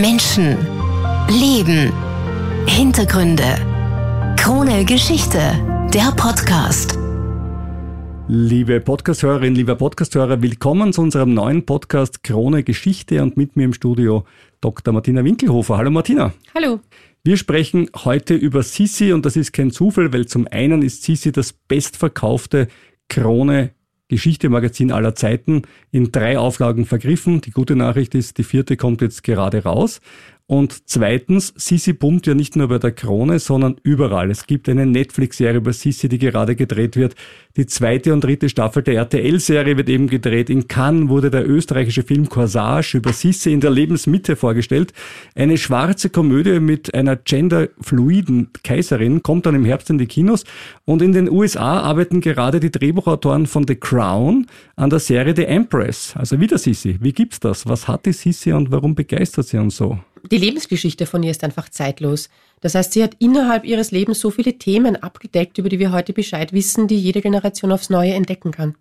Menschen, Leben, Hintergründe. Krone Geschichte, der Podcast. Liebe Podcasthörerin, lieber Podcasthörer, willkommen zu unserem neuen Podcast Krone Geschichte und mit mir im Studio Dr. Martina Winkelhofer. Hallo Martina. Hallo. Wir sprechen heute über Sisi und das ist kein Zufall, weil zum einen ist Sisi das bestverkaufte Krone Geschichte-Magazin aller Zeiten in drei Auflagen vergriffen. Die gute Nachricht ist, die vierte kommt jetzt gerade raus. Und zweitens, Sisi boomt ja nicht nur bei der Krone, sondern überall. Es gibt eine Netflix-Serie über Sisi, die gerade gedreht wird. Die zweite und dritte Staffel der RTL-Serie wird eben gedreht. In Cannes wurde der österreichische Film Corsage über Sisi in der Lebensmitte vorgestellt. Eine schwarze Komödie mit einer genderfluiden Kaiserin kommt dann im Herbst in die Kinos. Und in den USA arbeiten gerade die Drehbuchautoren von The Crown an der Serie The Empress. Also wieder Sisi. Wie gibt's das? Was hat die Sisi und warum begeistert sie uns so? Die Lebensgeschichte von ihr ist einfach zeitlos. Das heißt, sie hat innerhalb ihres Lebens so viele Themen abgedeckt, über die wir heute Bescheid wissen, die jede Generation aufs Neue entdecken kann.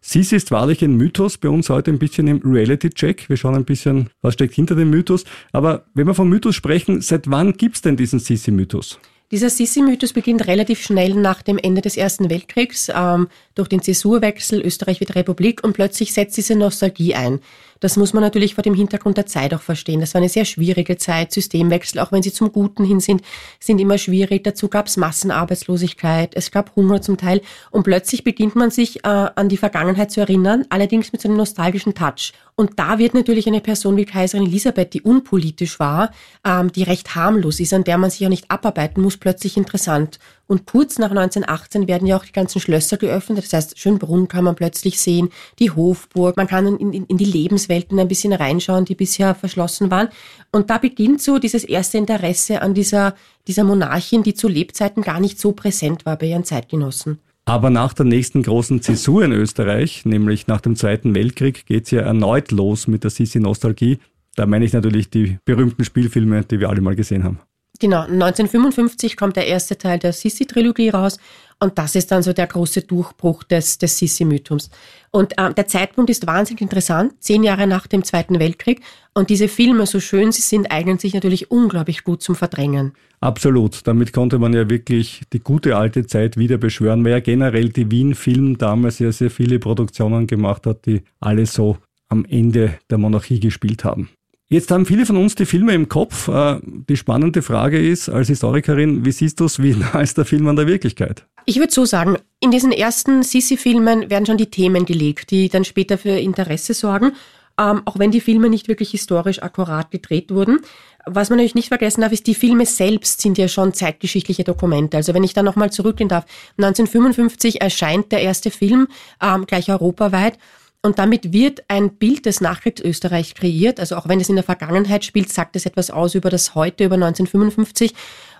Sisi ist wahrlich ein Mythos, bei uns heute ein bisschen im Reality-Check. Wir schauen ein bisschen, was steckt hinter dem Mythos. Aber wenn wir vom Mythos sprechen, seit wann gibt's denn diesen Sisi-Mythos? Dieser Sissi-Mythos beginnt relativ schnell nach dem Ende des Ersten Weltkriegs, ähm, durch den Zäsurwechsel, Österreich wird Republik und plötzlich setzt diese Nostalgie ein. Das muss man natürlich vor dem Hintergrund der Zeit auch verstehen. Das war eine sehr schwierige Zeit. Systemwechsel, auch wenn sie zum Guten hin sind, sind immer schwierig. Dazu gab es Massenarbeitslosigkeit, es gab Hunger zum Teil. Und plötzlich beginnt man sich äh, an die Vergangenheit zu erinnern, allerdings mit so einem nostalgischen Touch. Und da wird natürlich eine Person wie Kaiserin Elisabeth, die unpolitisch war, ähm, die recht harmlos ist, an der man sich auch nicht abarbeiten muss, plötzlich interessant. Und kurz nach 1918 werden ja auch die ganzen Schlösser geöffnet. Das heißt, Schönbrunn kann man plötzlich sehen, die Hofburg. Man kann in, in, in die Lebenswelten ein bisschen reinschauen, die bisher verschlossen waren. Und da beginnt so dieses erste Interesse an dieser, dieser Monarchin, die zu Lebzeiten gar nicht so präsent war bei ihren Zeitgenossen. Aber nach der nächsten großen Zäsur in Österreich, nämlich nach dem Zweiten Weltkrieg, geht's ja erneut los mit der Sisi-Nostalgie. Da meine ich natürlich die berühmten Spielfilme, die wir alle mal gesehen haben. Genau, 1955 kommt der erste Teil der Sissi-Trilogie raus und das ist dann so der große Durchbruch des, des Sissi-Mythums. Und äh, der Zeitpunkt ist wahnsinnig interessant, zehn Jahre nach dem Zweiten Weltkrieg und diese Filme, so schön sie sind, eignen sich natürlich unglaublich gut zum Verdrängen. Absolut. Damit konnte man ja wirklich die gute alte Zeit wieder beschwören, weil ja generell die Wien-Film damals ja sehr viele Produktionen gemacht hat, die alle so am Ende der Monarchie gespielt haben. Jetzt haben viele von uns die Filme im Kopf. Äh, die spannende Frage ist, als Historikerin, wie siehst du es, wie nah ist der Film an der Wirklichkeit? Ich würde so sagen, in diesen ersten Sissi-Filmen werden schon die Themen gelegt, die dann später für Interesse sorgen ähm, auch wenn die Filme nicht wirklich historisch akkurat gedreht wurden. Was man natürlich nicht vergessen darf, ist, die Filme selbst sind ja schon zeitgeschichtliche Dokumente. Also wenn ich da nochmal zurückgehen darf, 1955 erscheint der erste Film ähm, gleich europaweit. Und damit wird ein Bild des Nachkriegsösterreich kreiert. Also auch wenn es in der Vergangenheit spielt, sagt es etwas aus über das Heute, über 1955.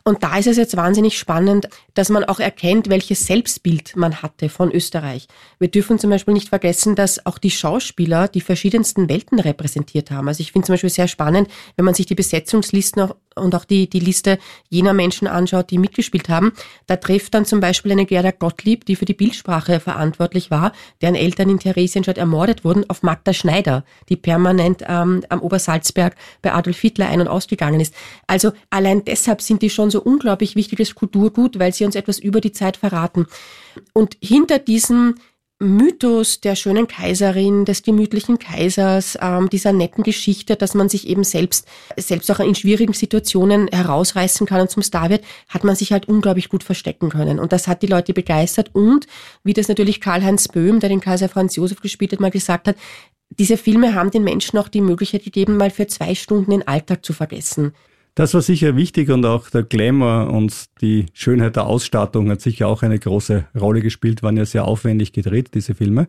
Und da ist es jetzt wahnsinnig spannend, dass man auch erkennt, welches Selbstbild man hatte von Österreich. Wir dürfen zum Beispiel nicht vergessen, dass auch die Schauspieler die verschiedensten Welten repräsentiert haben. Also ich finde zum Beispiel sehr spannend, wenn man sich die Besetzungslisten und auch die, die Liste jener Menschen anschaut, die mitgespielt haben. Da trifft dann zum Beispiel eine Gerda Gottlieb, die für die Bildsprache verantwortlich war, deren Eltern in Theresienstadt ermordet wurden, auf Magda Schneider, die permanent ähm, am Obersalzberg bei Adolf Hitler ein- und ausgegangen ist. Also allein deshalb sind die schon so unglaublich wichtiges Kulturgut, weil sie uns etwas über die Zeit verraten. Und hinter diesem Mythos der schönen Kaiserin, des gemütlichen Kaisers, ähm, dieser netten Geschichte, dass man sich eben selbst, selbst auch in schwierigen Situationen herausreißen kann und zum Star wird, hat man sich halt unglaublich gut verstecken können. Und das hat die Leute begeistert. Und wie das natürlich Karl-Heinz Böhm, der den Kaiser Franz Josef gespielt hat, mal gesagt hat, diese Filme haben den Menschen auch die Möglichkeit gegeben, mal für zwei Stunden den Alltag zu vergessen. Das war sicher wichtig und auch der Glamour und die Schönheit der Ausstattung hat sicher auch eine große Rolle gespielt, waren ja sehr aufwendig gedreht, diese Filme.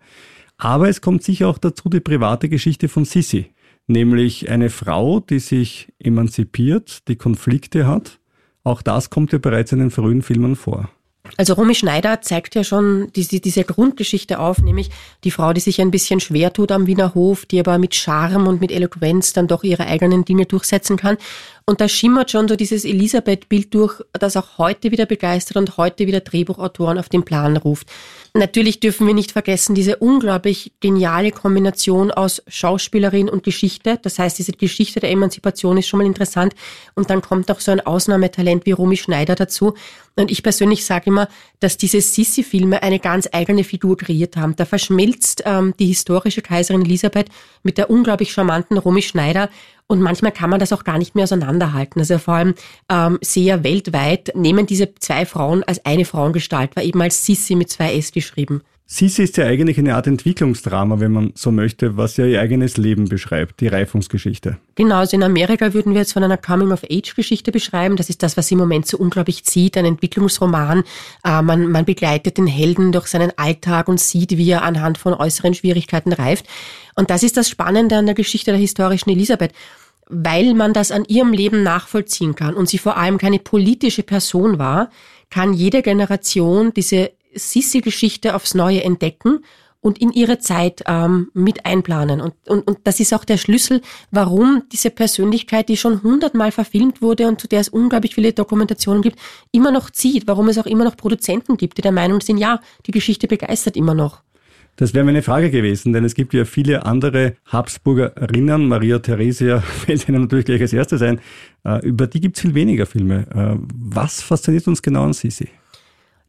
Aber es kommt sicher auch dazu die private Geschichte von Sissi, nämlich eine Frau, die sich emanzipiert, die Konflikte hat. Auch das kommt ja bereits in den frühen Filmen vor. Also Romy Schneider zeigt ja schon diese, diese Grundgeschichte auf, nämlich die Frau, die sich ein bisschen schwer tut am Wiener Hof, die aber mit Charme und mit Eloquenz dann doch ihre eigenen Dinge durchsetzen kann. Und da schimmert schon so dieses Elisabeth-Bild durch, das auch heute wieder begeistert und heute wieder Drehbuchautoren auf den Plan ruft. Natürlich dürfen wir nicht vergessen, diese unglaublich geniale Kombination aus Schauspielerin und Geschichte. Das heißt, diese Geschichte der Emanzipation ist schon mal interessant. Und dann kommt auch so ein Ausnahmetalent wie Romy Schneider dazu. Und ich persönlich sage immer, dass diese Sissi-Filme eine ganz eigene Figur kreiert haben. Da verschmilzt ähm, die historische Kaiserin Elisabeth mit der unglaublich charmanten Romy Schneider. Und manchmal kann man das auch gar nicht mehr auseinanderhalten. Also vor allem ähm, sehr weltweit nehmen diese zwei Frauen als eine Frauengestalt, war eben als Sissi mit zwei S geschrieben. Sissi ist ja eigentlich eine Art Entwicklungsdrama, wenn man so möchte, was ja ihr eigenes Leben beschreibt, die Reifungsgeschichte. Genau, also in Amerika würden wir jetzt von einer Coming-of-Age-Geschichte beschreiben. Das ist das, was im Moment so unglaublich zieht, ein Entwicklungsroman. Äh, man, man begleitet den Helden durch seinen Alltag und sieht, wie er anhand von äußeren Schwierigkeiten reift. Und das ist das Spannende an der Geschichte der historischen Elisabeth weil man das an ihrem Leben nachvollziehen kann und sie vor allem keine politische Person war, kann jede Generation diese Sissi-Geschichte aufs Neue entdecken und in ihre Zeit ähm, mit einplanen. Und, und, und das ist auch der Schlüssel, warum diese Persönlichkeit, die schon hundertmal verfilmt wurde und zu der es unglaublich viele Dokumentationen gibt, immer noch zieht, warum es auch immer noch Produzenten gibt, die der Meinung sind, ja, die Geschichte begeistert immer noch. Das wäre meine Frage gewesen, denn es gibt ja viele andere Habsburgerinnen. Maria Theresia fällt Ihnen natürlich gleich als erstes ein. Äh, über die gibt es viel weniger Filme. Äh, was fasziniert uns genau an Sisi?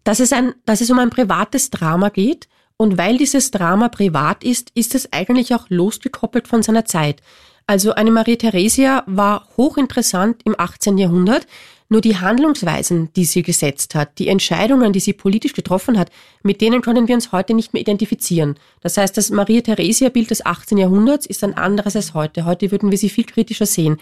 Dass es, ein, dass es um ein privates Drama geht. Und weil dieses Drama privat ist, ist es eigentlich auch losgekoppelt von seiner Zeit. Also eine Marie Theresia war hochinteressant im 18. Jahrhundert, nur die Handlungsweisen, die sie gesetzt hat, die Entscheidungen, die sie politisch getroffen hat, mit denen können wir uns heute nicht mehr identifizieren. Das heißt, das Maria Theresia-Bild des 18. Jahrhunderts ist ein anderes als heute. Heute würden wir sie viel kritischer sehen.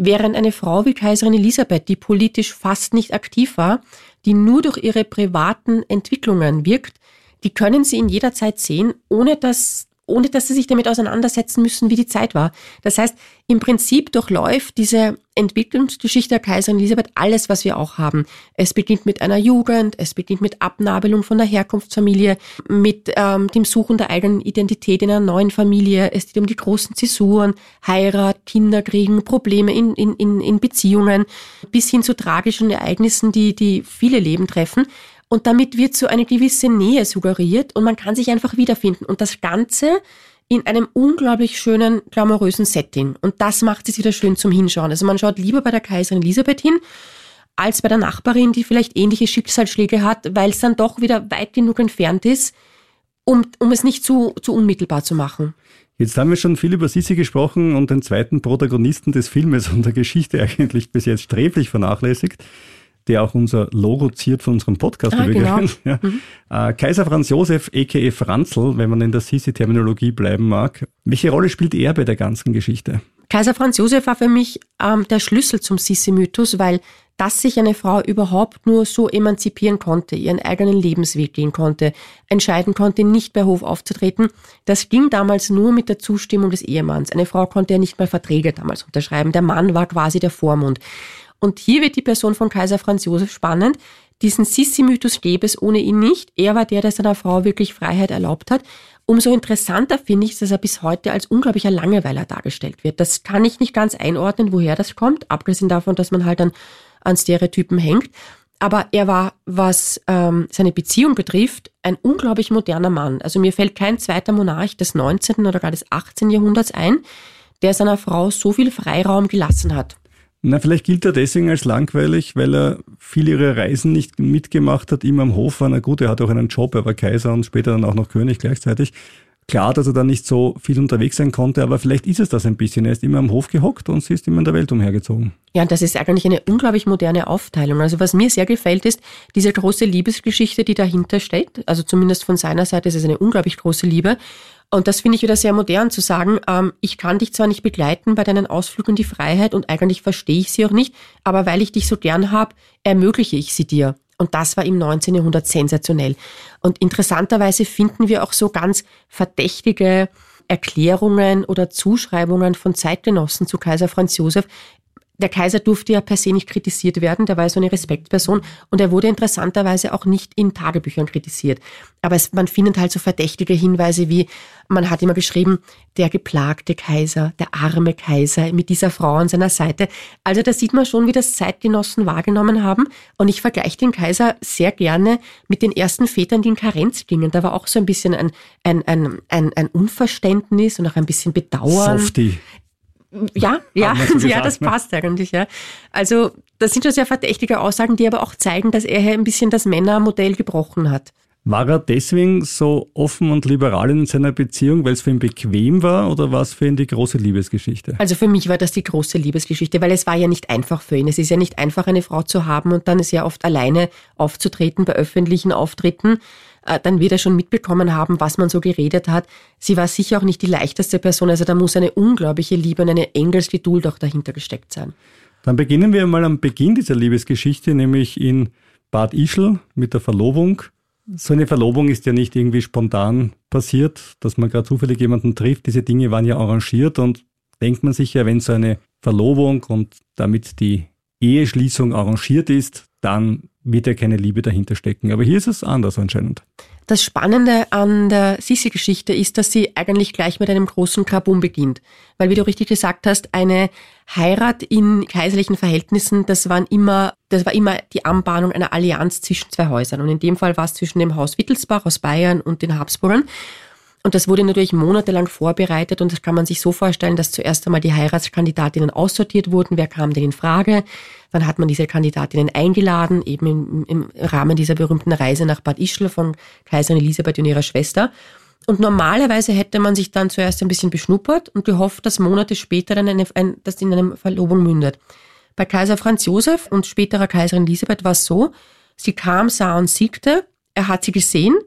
Während eine Frau wie Kaiserin Elisabeth, die politisch fast nicht aktiv war, die nur durch ihre privaten Entwicklungen wirkt, die können Sie in jeder Zeit sehen, ohne dass ohne dass sie sich damit auseinandersetzen müssen, wie die Zeit war. Das heißt, im Prinzip durchläuft diese Entwicklungsgeschichte der Kaiserin Elisabeth alles, was wir auch haben. Es beginnt mit einer Jugend, es beginnt mit Abnabelung von der Herkunftsfamilie, mit ähm, dem Suchen der eigenen Identität in einer neuen Familie. Es geht um die großen Zäsuren, Heirat, Kinderkriegen, Probleme in, in, in, Beziehungen, bis hin zu tragischen Ereignissen, die, die viele Leben treffen. Und damit wird so eine gewisse Nähe suggeriert und man kann sich einfach wiederfinden. Und das Ganze in einem unglaublich schönen, glamourösen Setting. Und das macht es wieder schön zum Hinschauen. Also man schaut lieber bei der Kaiserin Elisabeth hin, als bei der Nachbarin, die vielleicht ähnliche Schicksalsschläge hat, weil es dann doch wieder weit genug entfernt ist, um, um es nicht zu, zu unmittelbar zu machen. Jetzt haben wir schon viel über Sissi gesprochen und den zweiten Protagonisten des Filmes und der Geschichte eigentlich bis jetzt sträflich vernachlässigt der auch unser Logo ziert von unserem Podcast ah, genau. Ja. Mhm. Äh, Kaiser Franz Josef, a.k.a. Franzl, wenn man in der Sisi-Terminologie bleiben mag. Welche Rolle spielt er bei der ganzen Geschichte? Kaiser Franz Josef war für mich ähm, der Schlüssel zum Sissi-Mythos, weil dass sich eine Frau überhaupt nur so emanzipieren konnte, ihren eigenen Lebensweg gehen konnte, entscheiden konnte, nicht bei Hof aufzutreten, das ging damals nur mit der Zustimmung des Ehemanns. Eine Frau konnte ja nicht mal Verträge damals unterschreiben. Der Mann war quasi der Vormund. Und hier wird die Person von Kaiser Franz Josef spannend. Diesen Sissi-Mythos gäbe es ohne ihn nicht. Er war der, der seiner Frau wirklich Freiheit erlaubt hat. Umso interessanter finde ich, dass er bis heute als unglaublicher Langeweiler dargestellt wird. Das kann ich nicht ganz einordnen, woher das kommt, abgesehen davon, dass man halt an, an Stereotypen hängt. Aber er war, was ähm, seine Beziehung betrifft, ein unglaublich moderner Mann. Also mir fällt kein zweiter Monarch des 19. oder gar des 18. Jahrhunderts ein, der seiner Frau so viel Freiraum gelassen hat. Na, vielleicht gilt er deswegen als langweilig, weil er viele ihrer Reisen nicht mitgemacht hat, immer am Hof war. Na gut, er hat auch einen Job, er war Kaiser und später dann auch noch König gleichzeitig. Klar, dass er dann nicht so viel unterwegs sein konnte, aber vielleicht ist es das ein bisschen. Er ist immer am Hof gehockt und sie ist immer in der Welt umhergezogen. Ja, das ist eigentlich eine unglaublich moderne Aufteilung. Also was mir sehr gefällt, ist diese große Liebesgeschichte, die dahinter steht. Also zumindest von seiner Seite ist es eine unglaublich große Liebe. Und das finde ich wieder sehr modern zu sagen, ähm, ich kann dich zwar nicht begleiten bei deinen Ausflügen in die Freiheit und eigentlich verstehe ich sie auch nicht, aber weil ich dich so gern habe, ermögliche ich sie dir. Und das war im 19. Jahrhundert sensationell. Und interessanterweise finden wir auch so ganz verdächtige Erklärungen oder Zuschreibungen von Zeitgenossen zu Kaiser Franz Josef, der Kaiser durfte ja per se nicht kritisiert werden, der war so eine Respektsperson und er wurde interessanterweise auch nicht in Tagebüchern kritisiert. Aber es, man findet halt so verdächtige Hinweise wie, man hat immer geschrieben, der geplagte Kaiser, der arme Kaiser mit dieser Frau an seiner Seite. Also da sieht man schon, wie das Zeitgenossen wahrgenommen haben. Und ich vergleiche den Kaiser sehr gerne mit den ersten Vätern, die in Karenz gingen. Da war auch so ein bisschen ein, ein, ein, ein, ein Unverständnis und auch ein bisschen Bedauern. Softie. Ja, ja, so ja, das ne? passt eigentlich, ja. Also, das sind schon sehr verdächtige Aussagen, die aber auch zeigen, dass er ein bisschen das Männermodell gebrochen hat. War er deswegen so offen und liberal in seiner Beziehung, weil es für ihn bequem war oder war es für ihn die große Liebesgeschichte? Also für mich war das die große Liebesgeschichte, weil es war ja nicht einfach für ihn. Es ist ja nicht einfach, eine Frau zu haben und dann sehr oft alleine aufzutreten bei öffentlichen Auftritten. Äh, dann wird er schon mitbekommen haben, was man so geredet hat. Sie war sicher auch nicht die leichteste Person, also da muss eine unglaubliche Liebe und eine Engelsgeduld auch dahinter gesteckt sein. Dann beginnen wir mal am Beginn dieser Liebesgeschichte, nämlich in Bad Ischl mit der Verlobung. So eine Verlobung ist ja nicht irgendwie spontan passiert, dass man gerade zufällig jemanden trifft. Diese Dinge waren ja arrangiert und denkt man sich ja, wenn so eine Verlobung und damit die Eheschließung arrangiert ist, dann wird ja keine Liebe dahinter stecken. Aber hier ist es anders anscheinend. Das Spannende an der Sissi-Geschichte ist, dass sie eigentlich gleich mit einem großen Kabum beginnt. Weil, wie du richtig gesagt hast, eine Heirat in kaiserlichen Verhältnissen, das waren immer, das war immer die Anbahnung einer Allianz zwischen zwei Häusern. Und in dem Fall war es zwischen dem Haus Wittelsbach aus Bayern und den Habsburgern. Und das wurde natürlich monatelang vorbereitet und das kann man sich so vorstellen, dass zuerst einmal die Heiratskandidatinnen aussortiert wurden, wer kam denn in Frage. Dann hat man diese Kandidatinnen eingeladen, eben im, im Rahmen dieser berühmten Reise nach Bad Ischl von Kaiserin Elisabeth und ihrer Schwester. Und normalerweise hätte man sich dann zuerst ein bisschen beschnuppert und gehofft, dass Monate später dann eine, ein, das in eine Verlobung mündet. Bei Kaiser Franz Josef und späterer Kaiserin Elisabeth war es so, sie kam, sah und siegte, er hat sie gesehen,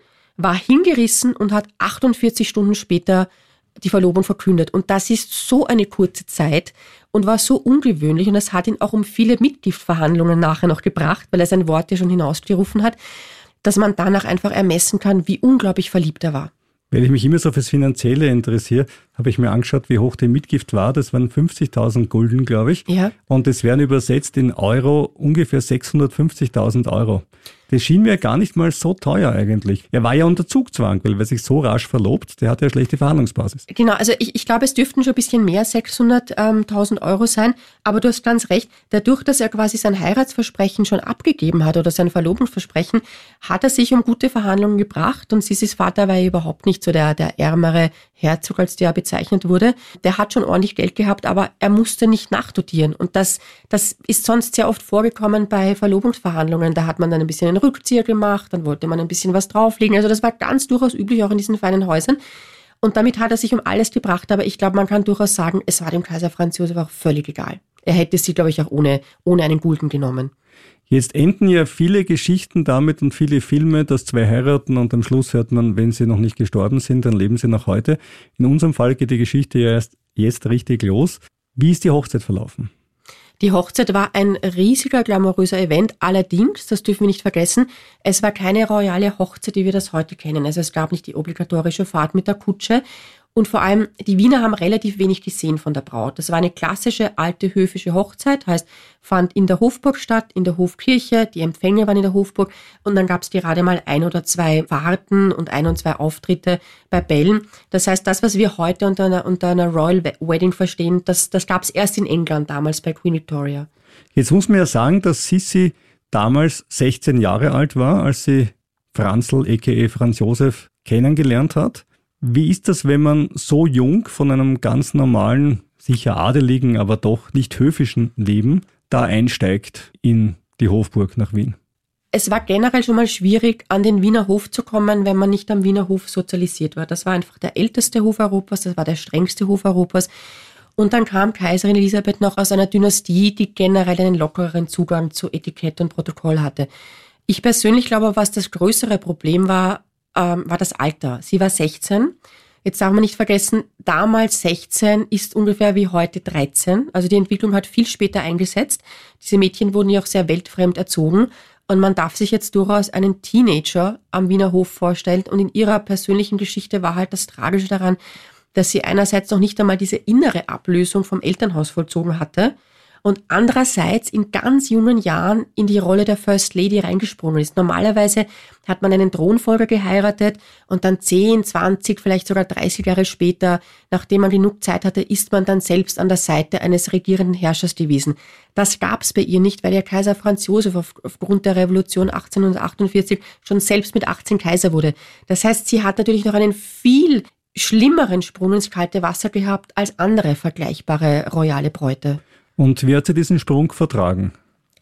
war hingerissen und hat 48 Stunden später die Verlobung verkündet. Und das ist so eine kurze Zeit und war so ungewöhnlich und es hat ihn auch um viele Mitgiftverhandlungen nachher noch gebracht, weil er sein Wort ja schon hinausgerufen hat, dass man danach einfach ermessen kann, wie unglaublich verliebt er war. Weil ich mich immer so fürs Finanzielle interessiere, habe ich mir angeschaut, wie hoch die Mitgift war. Das waren 50.000 Gulden, glaube ich. Ja. Und es wären übersetzt in Euro ungefähr 650.000 Euro. Das schien mir gar nicht mal so teuer eigentlich. Er war ja unter Zugzwang, weil wer sich so rasch verlobt, der hat ja schlechte Verhandlungsbasis. Genau, also ich, ich glaube, es dürften schon ein bisschen mehr, 600.000 Euro sein. Aber du hast ganz recht, dadurch, dass er quasi sein Heiratsversprechen schon abgegeben hat oder sein Verlobungsversprechen, hat er sich um gute Verhandlungen gebracht und Sisis Vater war ja überhaupt nicht so der, der ärmere Herzog, als der bezeichnet wurde. Der hat schon ordentlich Geld gehabt, aber er musste nicht nachdotieren. Und das, das ist sonst sehr oft vorgekommen bei Verlobungsverhandlungen. Da hat man dann ein bisschen Rückzieher gemacht, dann wollte man ein bisschen was drauflegen. Also das war ganz durchaus üblich auch in diesen feinen Häusern. Und damit hat er sich um alles gebracht. Aber ich glaube, man kann durchaus sagen, es war dem Kaiser Franz Josef auch völlig egal. Er hätte sie, glaube ich, auch ohne, ohne einen Gulden genommen. Jetzt enden ja viele Geschichten damit und viele Filme, dass zwei heiraten und am Schluss hört man, wenn sie noch nicht gestorben sind, dann leben sie noch heute. In unserem Fall geht die Geschichte ja erst jetzt richtig los. Wie ist die Hochzeit verlaufen? Die Hochzeit war ein riesiger, glamouröser Event. Allerdings, das dürfen wir nicht vergessen, es war keine royale Hochzeit, wie wir das heute kennen. Also es gab nicht die obligatorische Fahrt mit der Kutsche und vor allem, die Wiener haben relativ wenig gesehen von der Braut. Das war eine klassische alte höfische Hochzeit, heißt, fand in der Hofburg statt, in der Hofkirche, die Empfänge waren in der Hofburg und dann gab es gerade mal ein oder zwei Fahrten und ein und zwei Auftritte bei Bällen. Das heißt, das, was wir heute unter einer, unter einer Royal Wedding verstehen, das, das gab es erst in England damals bei Queen Victoria. Jetzt muss man ja sagen, dass Sissi damals 16 Jahre alt war, als sie Franzl, a.k.a. Franz Josef, kennengelernt hat. Wie ist das, wenn man so jung von einem ganz normalen, sicher adeligen, aber doch nicht höfischen Leben da einsteigt in die Hofburg nach Wien? Es war generell schon mal schwierig, an den Wiener Hof zu kommen, wenn man nicht am Wiener Hof sozialisiert war. Das war einfach der älteste Hof Europas, das war der strengste Hof Europas. Und dann kam Kaiserin Elisabeth noch aus einer Dynastie, die generell einen lockereren Zugang zu Etikett und Protokoll hatte. Ich persönlich glaube, was das größere Problem war, ähm, war das Alter. Sie war 16. Jetzt darf man nicht vergessen, damals 16 ist ungefähr wie heute 13. Also die Entwicklung hat viel später eingesetzt. Diese Mädchen wurden ja auch sehr weltfremd erzogen. Und man darf sich jetzt durchaus einen Teenager am Wiener Hof vorstellen. Und in ihrer persönlichen Geschichte war halt das Tragische daran, dass sie einerseits noch nicht einmal diese innere Ablösung vom Elternhaus vollzogen hatte und andererseits in ganz jungen Jahren in die Rolle der First Lady reingesprungen ist. Normalerweise hat man einen Thronfolger geheiratet und dann 10, 20, vielleicht sogar 30 Jahre später, nachdem man genug Zeit hatte, ist man dann selbst an der Seite eines regierenden Herrschers gewesen. Das gab es bei ihr nicht, weil ihr Kaiser Franz Josef auf, aufgrund der Revolution 1848 schon selbst mit 18 Kaiser wurde. Das heißt, sie hat natürlich noch einen viel schlimmeren Sprung ins kalte Wasser gehabt als andere vergleichbare royale Bräute. Und wie hat sie diesen Sprung vertragen?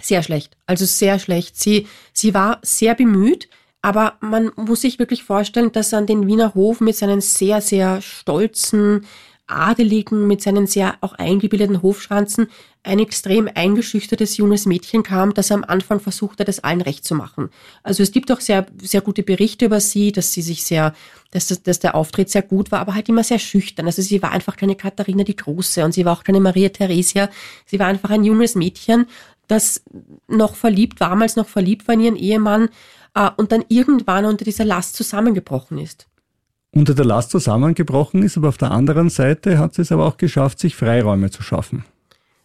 Sehr schlecht, also sehr schlecht. Sie, sie war sehr bemüht, aber man muss sich wirklich vorstellen, dass an den Wiener Hof mit seinen sehr, sehr stolzen, Adeligen, mit seinen sehr auch eingebildeten Hofschranzen ein extrem eingeschüchtertes junges Mädchen kam, das am Anfang versuchte, das allen recht zu machen. Also es gibt auch sehr, sehr gute Berichte über sie, dass sie sich sehr, dass, dass der Auftritt sehr gut war, aber halt immer sehr schüchtern. Also sie war einfach keine Katharina die Große und sie war auch keine Maria Theresia. Sie war einfach ein junges Mädchen, das noch verliebt, damals noch verliebt war in ihren Ehemann äh, und dann irgendwann unter dieser Last zusammengebrochen ist unter der Last zusammengebrochen ist, aber auf der anderen Seite hat sie es aber auch geschafft, sich Freiräume zu schaffen.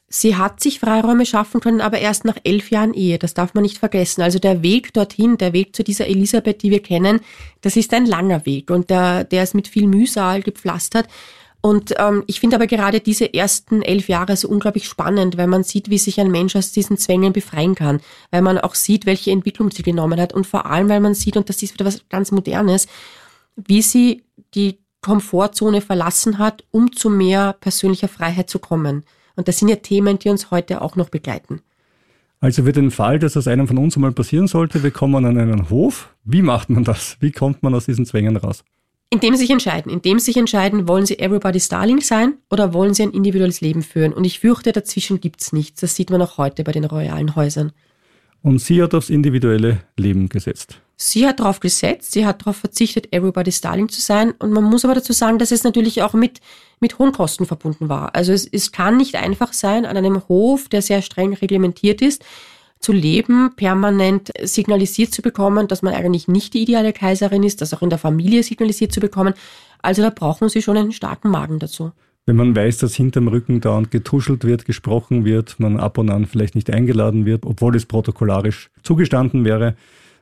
Sie hat sich Freiräume schaffen können, aber erst nach elf Jahren Ehe. Das darf man nicht vergessen. Also der Weg dorthin, der Weg zu dieser Elisabeth, die wir kennen, das ist ein langer Weg und der, der ist mit viel Mühsal gepflastert. Und ähm, ich finde aber gerade diese ersten elf Jahre so unglaublich spannend, weil man sieht, wie sich ein Mensch aus diesen Zwängen befreien kann, weil man auch sieht, welche Entwicklung sie genommen hat und vor allem, weil man sieht, und das ist wieder was ganz Modernes, wie sie die Komfortzone verlassen hat, um zu mehr persönlicher Freiheit zu kommen. Und das sind ja Themen, die uns heute auch noch begleiten. Also für den Fall, dass das einem von uns einmal passieren sollte, wir kommen an einen Hof. Wie macht man das? Wie kommt man aus diesen Zwängen raus? Indem sie sich entscheiden. Indem sie sich entscheiden, wollen sie Everybody's Darling sein oder wollen sie ein individuelles Leben führen. Und ich fürchte, dazwischen gibt's nichts. Das sieht man auch heute bei den royalen Häusern. Und sie hat aufs individuelle Leben gesetzt. Sie hat darauf gesetzt, sie hat darauf verzichtet, Everybody's Darling zu sein. Und man muss aber dazu sagen, dass es natürlich auch mit, mit hohen Kosten verbunden war. Also es, es kann nicht einfach sein, an einem Hof, der sehr streng reglementiert ist, zu leben, permanent signalisiert zu bekommen, dass man eigentlich nicht die ideale Kaiserin ist, das auch in der Familie signalisiert zu bekommen. Also da brauchen sie schon einen starken Magen dazu. Wenn man weiß, dass hinterm Rücken dauernd getuschelt wird, gesprochen wird, man ab und an vielleicht nicht eingeladen wird, obwohl es protokollarisch zugestanden wäre,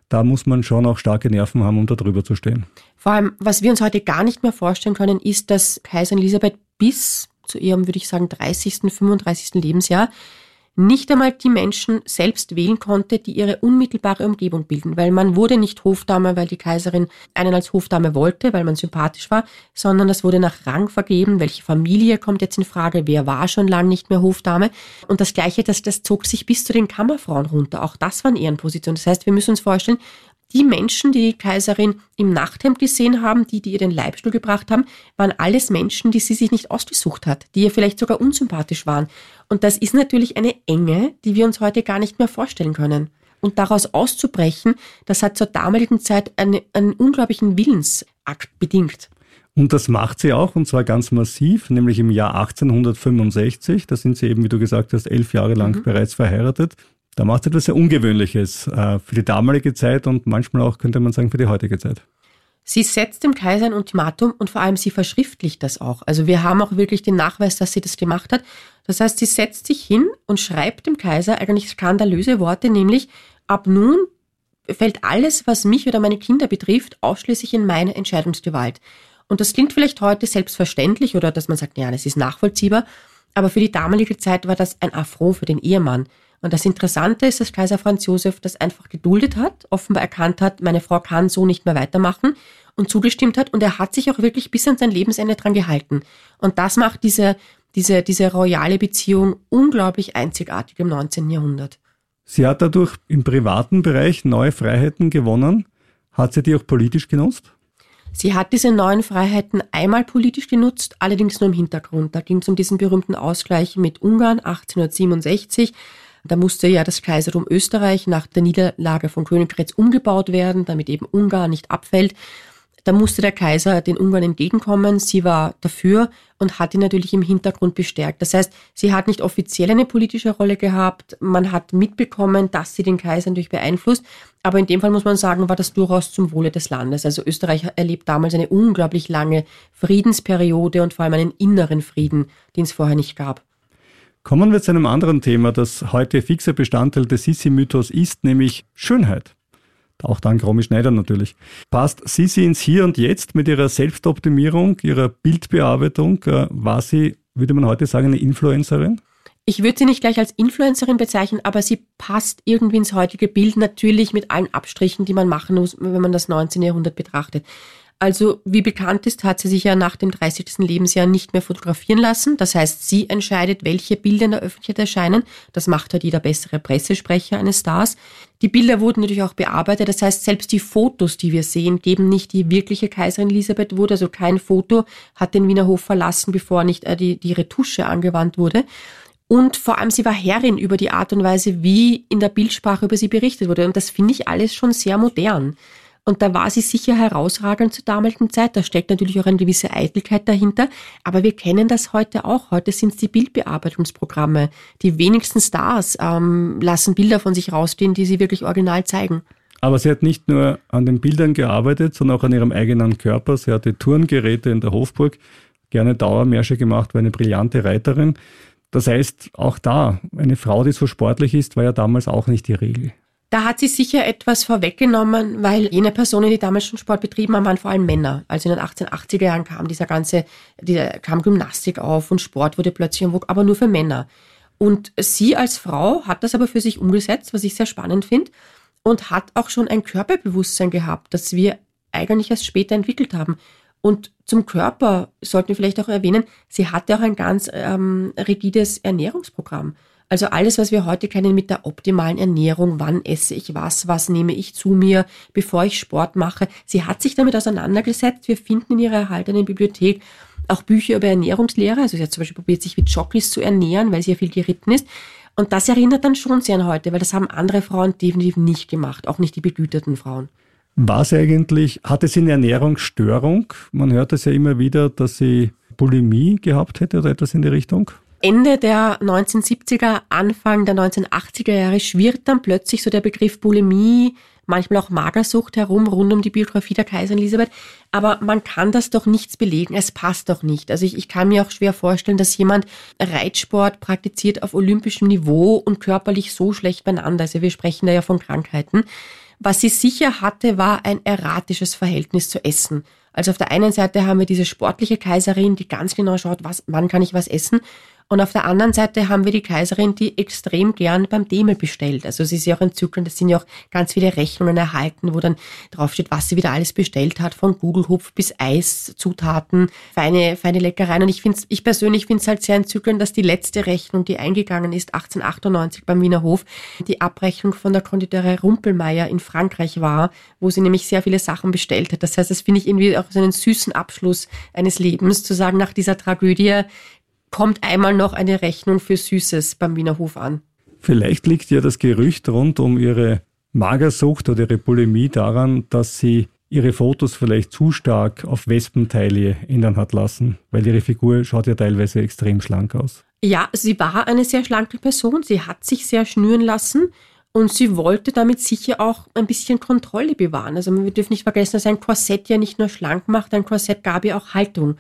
da muss man schon auch starke Nerven haben, um da drüber zu stehen. Vor allem, was wir uns heute gar nicht mehr vorstellen können, ist, dass Kaiserin Elisabeth bis zu ihrem, würde ich sagen, 30., 35. Lebensjahr nicht einmal die Menschen selbst wählen konnte, die ihre unmittelbare Umgebung bilden, weil man wurde nicht Hofdame, weil die Kaiserin einen als Hofdame wollte, weil man sympathisch war, sondern das wurde nach Rang vergeben, welche Familie kommt jetzt in Frage, wer war schon lange nicht mehr Hofdame? Und das Gleiche, das, das zog sich bis zu den Kammerfrauen runter, auch das waren Ehrenpositionen. Das heißt, wir müssen uns vorstellen, die Menschen, die die Kaiserin im Nachthemd gesehen haben, die, die ihr den Leibstuhl gebracht haben, waren alles Menschen, die sie sich nicht ausgesucht hat, die ihr vielleicht sogar unsympathisch waren. Und das ist natürlich eine Enge, die wir uns heute gar nicht mehr vorstellen können. Und daraus auszubrechen, das hat zur damaligen Zeit eine, einen unglaublichen Willensakt bedingt. Und das macht sie auch, und zwar ganz massiv, nämlich im Jahr 1865. Da sind sie eben, wie du gesagt hast, elf Jahre lang mhm. bereits verheiratet. Da macht sie etwas sehr Ungewöhnliches äh, für die damalige Zeit und manchmal auch, könnte man sagen, für die heutige Zeit. Sie setzt dem Kaiser ein Ultimatum und vor allem sie verschriftlicht das auch. Also wir haben auch wirklich den Nachweis, dass sie das gemacht hat. Das heißt, sie setzt sich hin und schreibt dem Kaiser eigentlich skandalöse Worte, nämlich ab nun fällt alles, was mich oder meine Kinder betrifft, ausschließlich in meine Entscheidungsgewalt. Und das klingt vielleicht heute selbstverständlich oder dass man sagt, ja, das ist nachvollziehbar, aber für die damalige Zeit war das ein Affront für den Ehemann. Und das Interessante ist, dass Kaiser Franz Josef das einfach geduldet hat, offenbar erkannt hat, meine Frau kann so nicht mehr weitermachen und zugestimmt hat. Und er hat sich auch wirklich bis an sein Lebensende dran gehalten. Und das macht diese, diese, diese royale Beziehung unglaublich einzigartig im 19. Jahrhundert. Sie hat dadurch im privaten Bereich neue Freiheiten gewonnen. Hat sie die auch politisch genutzt? Sie hat diese neuen Freiheiten einmal politisch genutzt, allerdings nur im Hintergrund. Da ging es um diesen berühmten Ausgleich mit Ungarn 1867. Da musste ja das Kaisertum Österreich nach der Niederlage von Königgrätz umgebaut werden, damit eben Ungarn nicht abfällt. Da musste der Kaiser den Ungarn entgegenkommen. Sie war dafür und hat ihn natürlich im Hintergrund bestärkt. Das heißt, sie hat nicht offiziell eine politische Rolle gehabt. Man hat mitbekommen, dass sie den Kaiser natürlich beeinflusst. Aber in dem Fall muss man sagen, war das durchaus zum Wohle des Landes. Also Österreich erlebt damals eine unglaublich lange Friedensperiode und vor allem einen inneren Frieden, den es vorher nicht gab. Kommen wir zu einem anderen Thema, das heute fixer Bestandteil des Sissi-Mythos ist, nämlich Schönheit. Auch dank Romy Schneider natürlich. Passt Sissi ins Hier und Jetzt mit ihrer Selbstoptimierung, ihrer Bildbearbeitung? Äh, war sie, würde man heute sagen, eine Influencerin? Ich würde sie nicht gleich als Influencerin bezeichnen, aber sie passt irgendwie ins heutige Bild, natürlich mit allen Abstrichen, die man machen muss, wenn man das 19. Jahrhundert betrachtet. Also, wie bekannt ist, hat sie sich ja nach dem 30. Lebensjahr nicht mehr fotografieren lassen. Das heißt, sie entscheidet, welche Bilder in der Öffentlichkeit erscheinen. Das macht halt jeder bessere Pressesprecher eines Stars. Die Bilder wurden natürlich auch bearbeitet. Das heißt, selbst die Fotos, die wir sehen, geben nicht die wirkliche Kaiserin Elisabeth wurde. Also kein Foto hat den Wiener Hof verlassen, bevor nicht äh, die, die Retusche angewandt wurde. Und vor allem, sie war Herrin über die Art und Weise, wie in der Bildsprache über sie berichtet wurde. Und das finde ich alles schon sehr modern. Und da war sie sicher herausragend zur damaligen Zeit. Da steckt natürlich auch eine gewisse Eitelkeit dahinter. Aber wir kennen das heute auch. Heute sind es die Bildbearbeitungsprogramme. Die wenigsten Stars ähm, lassen Bilder von sich rausstehen, die sie wirklich original zeigen. Aber sie hat nicht nur an den Bildern gearbeitet, sondern auch an ihrem eigenen Körper. Sie hatte Turngeräte in der Hofburg, gerne Dauermärsche gemacht, war eine brillante Reiterin. Das heißt, auch da, eine Frau, die so sportlich ist, war ja damals auch nicht die Regel. Da hat sie sicher etwas vorweggenommen, weil jene Personen, die damals schon Sport betrieben haben, waren vor allem Männer. Also in den 1880er Jahren kam dieser ganze, dieser, kam Gymnastik auf und Sport wurde plötzlich am aber nur für Männer. Und sie als Frau hat das aber für sich umgesetzt, was ich sehr spannend finde, und hat auch schon ein Körperbewusstsein gehabt, das wir eigentlich erst später entwickelt haben. Und zum Körper sollten wir vielleicht auch erwähnen, sie hatte auch ein ganz ähm, rigides Ernährungsprogramm. Also alles, was wir heute kennen mit der optimalen Ernährung, wann esse ich was, was nehme ich zu mir, bevor ich Sport mache. Sie hat sich damit auseinandergesetzt. Wir finden in ihrer erhaltenen Bibliothek auch Bücher über Ernährungslehre. Also sie hat zum Beispiel probiert, sich wie Jockeys zu ernähren, weil sie ja viel geritten ist. Und das erinnert dann schon sehr an heute, weil das haben andere Frauen definitiv nicht gemacht, auch nicht die begüterten Frauen. War sie eigentlich, hatte sie eine Ernährungsstörung? Man hört es ja immer wieder, dass sie Bulimie gehabt hätte oder etwas in die Richtung. Ende der 1970er, Anfang der 1980er Jahre schwirrt dann plötzlich so der Begriff Bulimie, manchmal auch Magersucht herum, rund um die Biografie der Kaiserin Elisabeth. Aber man kann das doch nichts belegen. Es passt doch nicht. Also ich, ich kann mir auch schwer vorstellen, dass jemand Reitsport praktiziert auf olympischem Niveau und körperlich so schlecht beieinander. Also wir sprechen da ja von Krankheiten. Was sie sicher hatte, war ein erratisches Verhältnis zu Essen. Also auf der einen Seite haben wir diese sportliche Kaiserin, die ganz genau schaut, was, wann kann ich was essen. Und auf der anderen Seite haben wir die Kaiserin, die extrem gern beim Demel bestellt. Also sie ist ja auch entzückend. Es sind ja auch ganz viele Rechnungen erhalten, wo dann draufsteht, was sie wieder alles bestellt hat, von Gugelhupf bis Eiszutaten, feine, feine Leckereien. Und ich finde ich persönlich finde es halt sehr entzückend, dass die letzte Rechnung, die eingegangen ist, 1898 beim Wiener Hof, die Abrechnung von der Konditorei Rumpelmeier in Frankreich war, wo sie nämlich sehr viele Sachen bestellt hat. Das heißt, das finde ich irgendwie auch so einen süßen Abschluss eines Lebens, zu sagen, nach dieser Tragödie, kommt einmal noch eine Rechnung für Süßes beim Wiener Hof an. Vielleicht liegt ja das Gerücht rund um ihre Magersucht oder ihre Bulimie daran, dass sie ihre Fotos vielleicht zu stark auf Wespenteile ändern hat lassen, weil ihre Figur schaut ja teilweise extrem schlank aus. Ja, sie war eine sehr schlanke Person. Sie hat sich sehr schnüren lassen und sie wollte damit sicher auch ein bisschen Kontrolle bewahren. Also wir dürfen nicht vergessen, dass ein Korsett ja nicht nur schlank macht, ein Korsett gab ihr auch Haltung.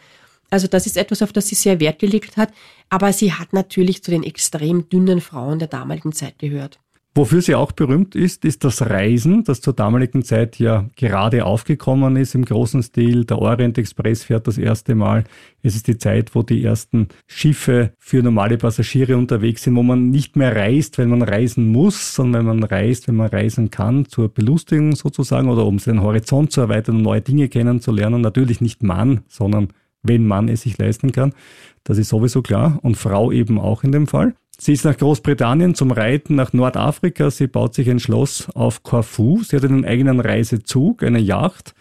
Also das ist etwas, auf das sie sehr Wert gelegt hat. Aber sie hat natürlich zu den extrem dünnen Frauen der damaligen Zeit gehört. Wofür sie auch berühmt ist, ist das Reisen, das zur damaligen Zeit ja gerade aufgekommen ist im großen Stil. Der Orient Express fährt das erste Mal. Es ist die Zeit, wo die ersten Schiffe für normale Passagiere unterwegs sind, wo man nicht mehr reist, weil man reisen muss, sondern weil man reist, wenn man reisen kann, zur Belustigung sozusagen oder um seinen Horizont zu erweitern und neue Dinge kennenzulernen. Natürlich nicht Mann, sondern wenn man es sich leisten kann. Das ist sowieso klar. Und Frau eben auch in dem Fall. Sie ist nach Großbritannien zum Reiten nach Nordafrika. Sie baut sich ein Schloss auf Corfu. Sie hat einen eigenen Reisezug, eine Yacht.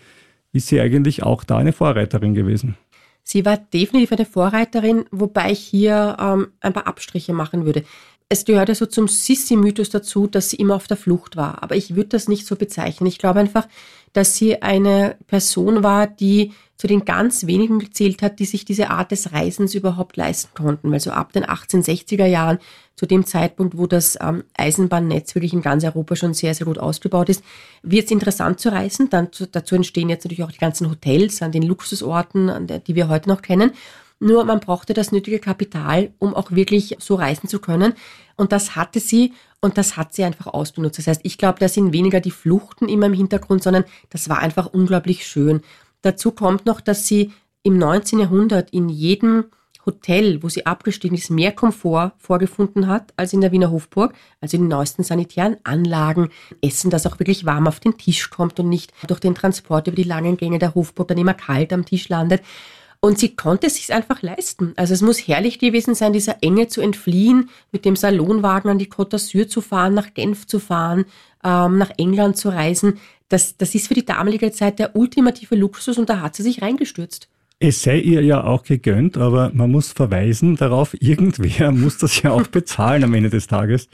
Ist sie eigentlich auch da eine Vorreiterin gewesen? Sie war definitiv eine Vorreiterin, wobei ich hier ähm, ein paar Abstriche machen würde. Es gehört ja so zum Sissi-Mythos dazu, dass sie immer auf der Flucht war. Aber ich würde das nicht so bezeichnen. Ich glaube einfach, dass sie eine Person war, die zu den ganz wenigen gezählt hat, die sich diese Art des Reisens überhaupt leisten konnten. Weil so ab den 1860er Jahren, zu dem Zeitpunkt, wo das ähm, Eisenbahnnetz wirklich in ganz Europa schon sehr, sehr gut ausgebaut ist, wird es interessant zu reisen. Dann zu, dazu entstehen jetzt natürlich auch die ganzen Hotels an den Luxusorten, an der, die wir heute noch kennen. Nur man brauchte das nötige Kapital, um auch wirklich so reisen zu können. Und das hatte sie und das hat sie einfach ausgenutzt. Das heißt, ich glaube, da sind weniger die Fluchten immer im Hintergrund, sondern das war einfach unglaublich schön. Dazu kommt noch, dass sie im 19. Jahrhundert in jedem Hotel, wo sie abgestiegen ist, mehr Komfort vorgefunden hat als in der Wiener Hofburg, also in den neuesten sanitären Anlagen, Essen, das auch wirklich warm auf den Tisch kommt und nicht durch den Transport über die langen Gänge der Hofburg dann immer kalt am Tisch landet. Und sie konnte es sich einfach leisten. Also es muss herrlich gewesen sein, dieser Enge zu entfliehen, mit dem Salonwagen an die Côte d'Azur zu fahren, nach Genf zu fahren, ähm, nach England zu reisen. Das, das ist für die damalige Zeit der ultimative Luxus und da hat sie sich reingestürzt. Es sei ihr ja auch gegönnt, aber man muss verweisen darauf, irgendwer muss das ja auch bezahlen am Ende des Tages.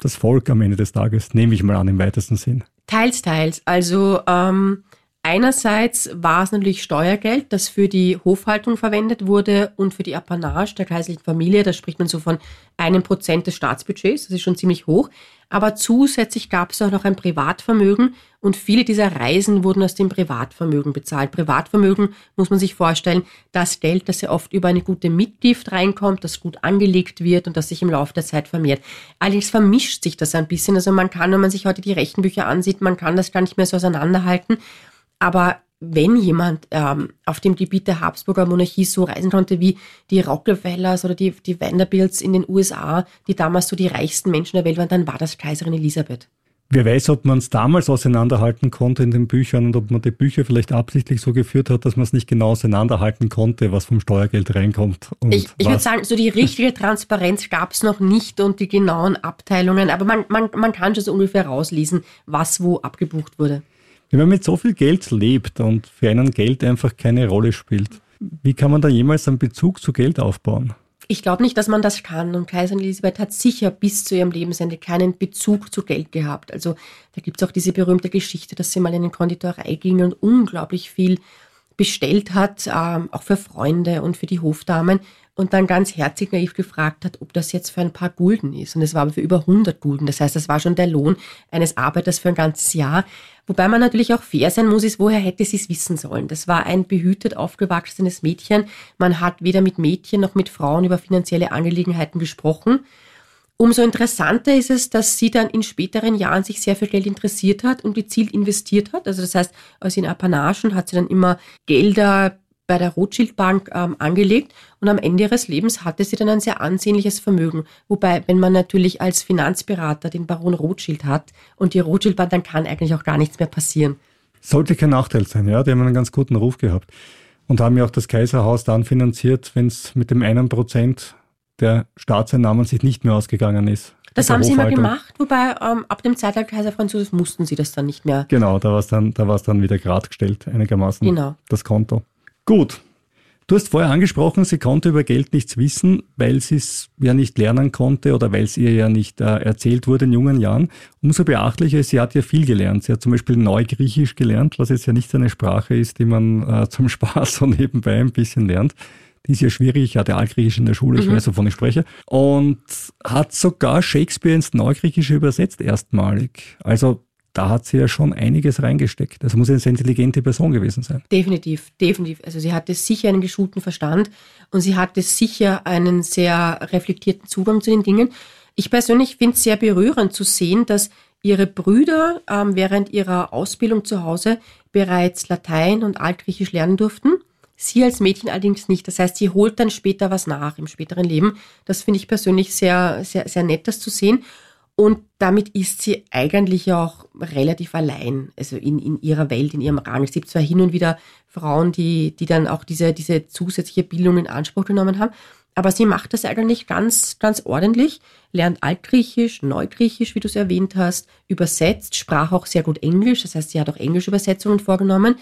Das Volk am Ende des Tages, nehme ich mal an im weitesten Sinn. Teils, teils. Also ähm, einerseits war es natürlich Steuergeld, das für die Hofhaltung verwendet wurde und für die Apanage der kaiserlichen Familie. Da spricht man so von einem Prozent des Staatsbudgets. Das ist schon ziemlich hoch. Aber zusätzlich gab es auch noch ein Privatvermögen und viele dieser Reisen wurden aus dem Privatvermögen bezahlt. Privatvermögen muss man sich vorstellen, das Geld, das ja oft über eine gute Mitgift reinkommt, das gut angelegt wird und das sich im Laufe der Zeit vermehrt. Allerdings vermischt sich das ein bisschen. Also man kann, wenn man sich heute die Rechenbücher ansieht, man kann das gar nicht mehr so auseinanderhalten. Aber wenn jemand ähm, auf dem Gebiet der Habsburger Monarchie so reisen konnte wie die Rockefellers oder die, die Vanderbilts in den USA, die damals so die reichsten Menschen der Welt waren, dann war das Kaiserin Elisabeth. Wer weiß, ob man es damals auseinanderhalten konnte in den Büchern und ob man die Bücher vielleicht absichtlich so geführt hat, dass man es nicht genau auseinanderhalten konnte, was vom Steuergeld reinkommt. ich ich würde sagen, so die richtige Transparenz gab es noch nicht und die genauen Abteilungen, aber man, man, man kann schon so ungefähr rauslesen, was wo abgebucht wurde. Wenn man mit so viel Geld lebt und für einen Geld einfach keine Rolle spielt, wie kann man da jemals einen Bezug zu Geld aufbauen? Ich glaube nicht, dass man das kann. Und Kaiserin Elisabeth hat sicher bis zu ihrem Lebensende keinen Bezug zu Geld gehabt. Also da gibt es auch diese berühmte Geschichte, dass sie mal in eine Konditorei ging und unglaublich viel bestellt hat, ähm, auch für Freunde und für die Hofdamen und dann ganz herzig naiv gefragt hat, ob das jetzt für ein paar Gulden ist. Und es war aber für über 100 Gulden. Das heißt, das war schon der Lohn eines Arbeiters für ein ganzes Jahr. Wobei man natürlich auch fair sein muss, ist, woher hätte sie es wissen sollen? Das war ein behütet aufgewachsenes Mädchen. Man hat weder mit Mädchen noch mit Frauen über finanzielle Angelegenheiten gesprochen. Umso interessanter ist es, dass sie dann in späteren Jahren sich sehr für Geld interessiert hat und gezielt investiert hat. Also das heißt, aus den Apanagen hat sie dann immer Gelder bei der Rothschild Bank ähm, angelegt und am Ende ihres Lebens hatte sie dann ein sehr ansehnliches Vermögen. Wobei, wenn man natürlich als Finanzberater den Baron Rothschild hat und die Rothschild Bank, dann kann eigentlich auch gar nichts mehr passieren. Sollte kein Nachteil sein, ja. Die haben einen ganz guten Ruf gehabt und haben ja auch das Kaiserhaus dann finanziert, wenn es mit dem einen Prozent der Staatseinnahmen sich nicht mehr ausgegangen ist. Das haben sie immer gemacht, wobei ähm, ab dem Zeitalter Kaiser Franz Josef mussten sie das dann nicht mehr. Genau, da war es dann, dann wieder grad gestellt, einigermaßen. Genau. Das Konto. Gut. Du hast vorher angesprochen, sie konnte über Geld nichts wissen, weil sie es ja nicht lernen konnte oder weil es ihr ja nicht äh, erzählt wurde in jungen Jahren. Umso beachtlicher ist, sie hat ja viel gelernt. Sie hat zum Beispiel Neugriechisch gelernt, was jetzt ja nicht eine Sprache ist, die man äh, zum Spaß so nebenbei ein bisschen lernt. Die ist ja schwierig, ich hatte Altgriechisch in der Schule, ich mhm. weiß, wovon ich spreche. Und hat sogar Shakespeare ins Neugriechische übersetzt erstmalig. Also da hat sie ja schon einiges reingesteckt. Also muss eine sehr intelligente Person gewesen sein. Definitiv, definitiv. Also sie hatte sicher einen geschulten Verstand und sie hatte sicher einen sehr reflektierten Zugang zu den Dingen. Ich persönlich finde es sehr berührend zu sehen, dass ihre Brüder ähm, während ihrer Ausbildung zu Hause bereits Latein und Altgriechisch lernen durften. Sie als Mädchen allerdings nicht. Das heißt, sie holt dann später was nach im späteren Leben. Das finde ich persönlich sehr, sehr, sehr nett, das zu sehen. Und damit ist sie eigentlich auch relativ allein, also in, in ihrer Welt, in ihrem Rang. Es gibt zwar hin und wieder Frauen, die, die dann auch diese, diese zusätzliche Bildung in Anspruch genommen haben, aber sie macht das eigentlich ganz, ganz ordentlich, lernt Altgriechisch, Neugriechisch, wie du es erwähnt hast, übersetzt, sprach auch sehr gut Englisch, das heißt, sie hat auch Englischübersetzungen vorgenommen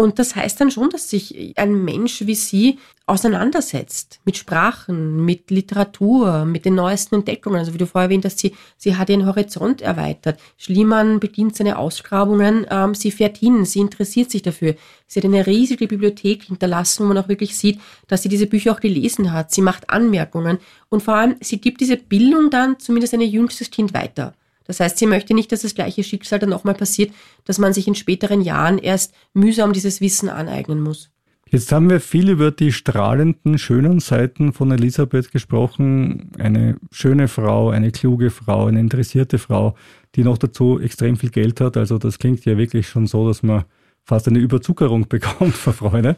und das heißt dann schon, dass sich ein Mensch wie Sie auseinandersetzt mit Sprachen, mit Literatur, mit den neuesten Entdeckungen. Also wie du vorher erwähnt hast, sie, sie hat ihren Horizont erweitert. Schliemann bedient seine Ausgrabungen, ähm, sie fährt hin, sie interessiert sich dafür. Sie hat eine riesige Bibliothek hinterlassen, wo man auch wirklich sieht, dass sie diese Bücher auch gelesen hat. Sie macht Anmerkungen und vor allem, sie gibt diese Bildung dann zumindest ein jüngstes Kind weiter. Das heißt, sie möchte nicht, dass das gleiche Schicksal dann nochmal passiert, dass man sich in späteren Jahren erst mühsam dieses Wissen aneignen muss. Jetzt haben wir viel über die strahlenden, schönen Seiten von Elisabeth gesprochen. Eine schöne Frau, eine kluge Frau, eine interessierte Frau, die noch dazu extrem viel Geld hat. Also das klingt ja wirklich schon so, dass man fast eine Überzuckerung bekommt vor Freude.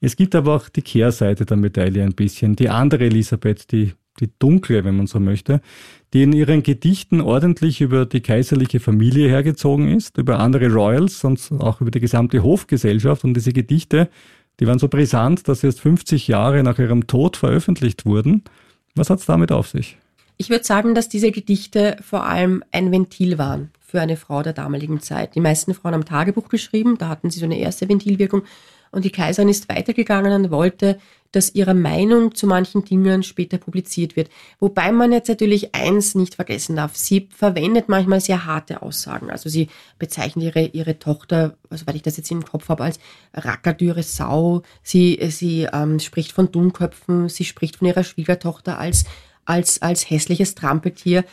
Es gibt aber auch die Kehrseite der Medaille ein bisschen. Die andere Elisabeth, die, die dunkle, wenn man so möchte, die in ihren Gedichten ordentlich über die kaiserliche Familie hergezogen ist, über andere Royals und auch über die gesamte Hofgesellschaft. Und diese Gedichte, die waren so brisant, dass sie erst 50 Jahre nach ihrem Tod veröffentlicht wurden. Was hat es damit auf sich? Ich würde sagen, dass diese Gedichte vor allem ein Ventil waren für eine Frau der damaligen Zeit. Die meisten Frauen haben Tagebuch geschrieben, da hatten sie so eine erste Ventilwirkung. Und die Kaiserin ist weitergegangen und wollte, dass ihre Meinung zu manchen Dingen später publiziert wird. Wobei man jetzt natürlich eins nicht vergessen darf. Sie verwendet manchmal sehr harte Aussagen. Also sie bezeichnet ihre, ihre Tochter, weil ich das jetzt im Kopf habe, als rackerdüre Sau. Sie, sie ähm, spricht von Dummköpfen. Sie spricht von ihrer Schwiegertochter als, als, als hässliches Trampeltier.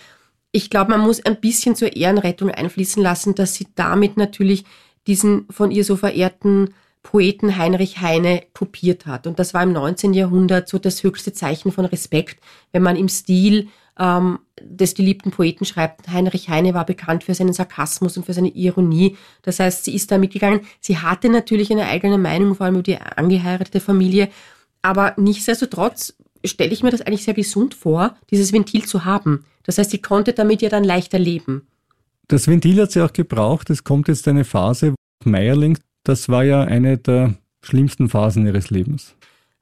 Ich glaube, man muss ein bisschen zur Ehrenrettung einfließen lassen, dass sie damit natürlich diesen von ihr so verehrten Poeten Heinrich Heine kopiert hat. Und das war im 19. Jahrhundert so das höchste Zeichen von Respekt, wenn man im Stil ähm, des geliebten Poeten schreibt. Heinrich Heine war bekannt für seinen Sarkasmus und für seine Ironie. Das heißt, sie ist da mitgegangen. Sie hatte natürlich eine eigene Meinung, vor allem über die angeheiratete Familie. Aber nichtsdestotrotz stelle ich mir das eigentlich sehr gesund vor, dieses Ventil zu haben. Das heißt, sie konnte damit ja dann leichter leben. Das Ventil hat sie auch gebraucht. Es kommt jetzt eine Phase, Meierling das war ja eine der schlimmsten Phasen ihres Lebens.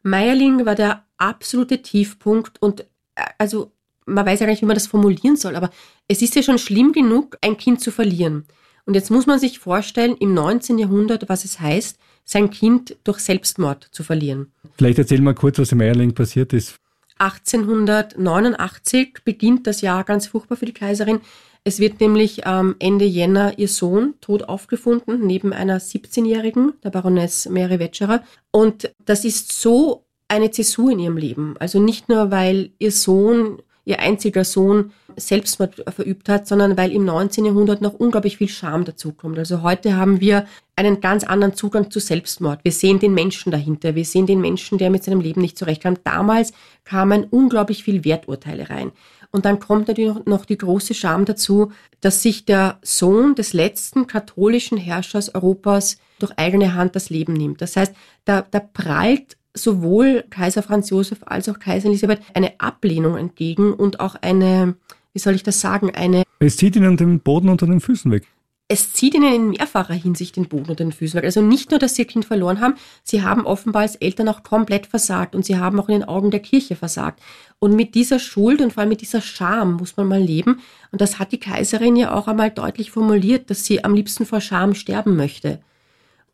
Meierling war der absolute Tiefpunkt und äh, also man weiß ja gar nicht, wie man das formulieren soll, aber es ist ja schon schlimm genug, ein Kind zu verlieren. Und jetzt muss man sich vorstellen, im 19. Jahrhundert, was es heißt, sein Kind durch Selbstmord zu verlieren. Vielleicht erzähl mal kurz, was im Meierling passiert ist. 1889 beginnt das Jahr ganz furchtbar für die Kaiserin. Es wird nämlich ähm, Ende Jänner ihr Sohn tot aufgefunden, neben einer 17-Jährigen, der Baroness Mary Wetscherer. Und das ist so eine Zäsur in ihrem Leben. Also nicht nur, weil ihr Sohn, ihr einziger Sohn, Selbstmord verübt hat, sondern weil im 19. Jahrhundert noch unglaublich viel Scham dazukommt. Also heute haben wir einen ganz anderen Zugang zu Selbstmord. Wir sehen den Menschen dahinter. Wir sehen den Menschen, der mit seinem Leben nicht zurechtkam. Damals kamen unglaublich viel Werturteile rein. Und dann kommt natürlich noch die große Scham dazu, dass sich der Sohn des letzten katholischen Herrschers Europas durch eigene Hand das Leben nimmt. Das heißt, da, da prallt sowohl Kaiser Franz Josef als auch Kaiser Elisabeth eine Ablehnung entgegen und auch eine, wie soll ich das sagen, eine. Es zieht ihnen den Boden unter den Füßen weg es zieht ihnen in mehrfacher Hinsicht den Boden unter den Füßen. Also nicht nur, dass sie ihr Kind verloren haben, sie haben offenbar als Eltern auch komplett versagt und sie haben auch in den Augen der Kirche versagt. Und mit dieser Schuld und vor allem mit dieser Scham muss man mal leben. Und das hat die Kaiserin ja auch einmal deutlich formuliert, dass sie am liebsten vor Scham sterben möchte.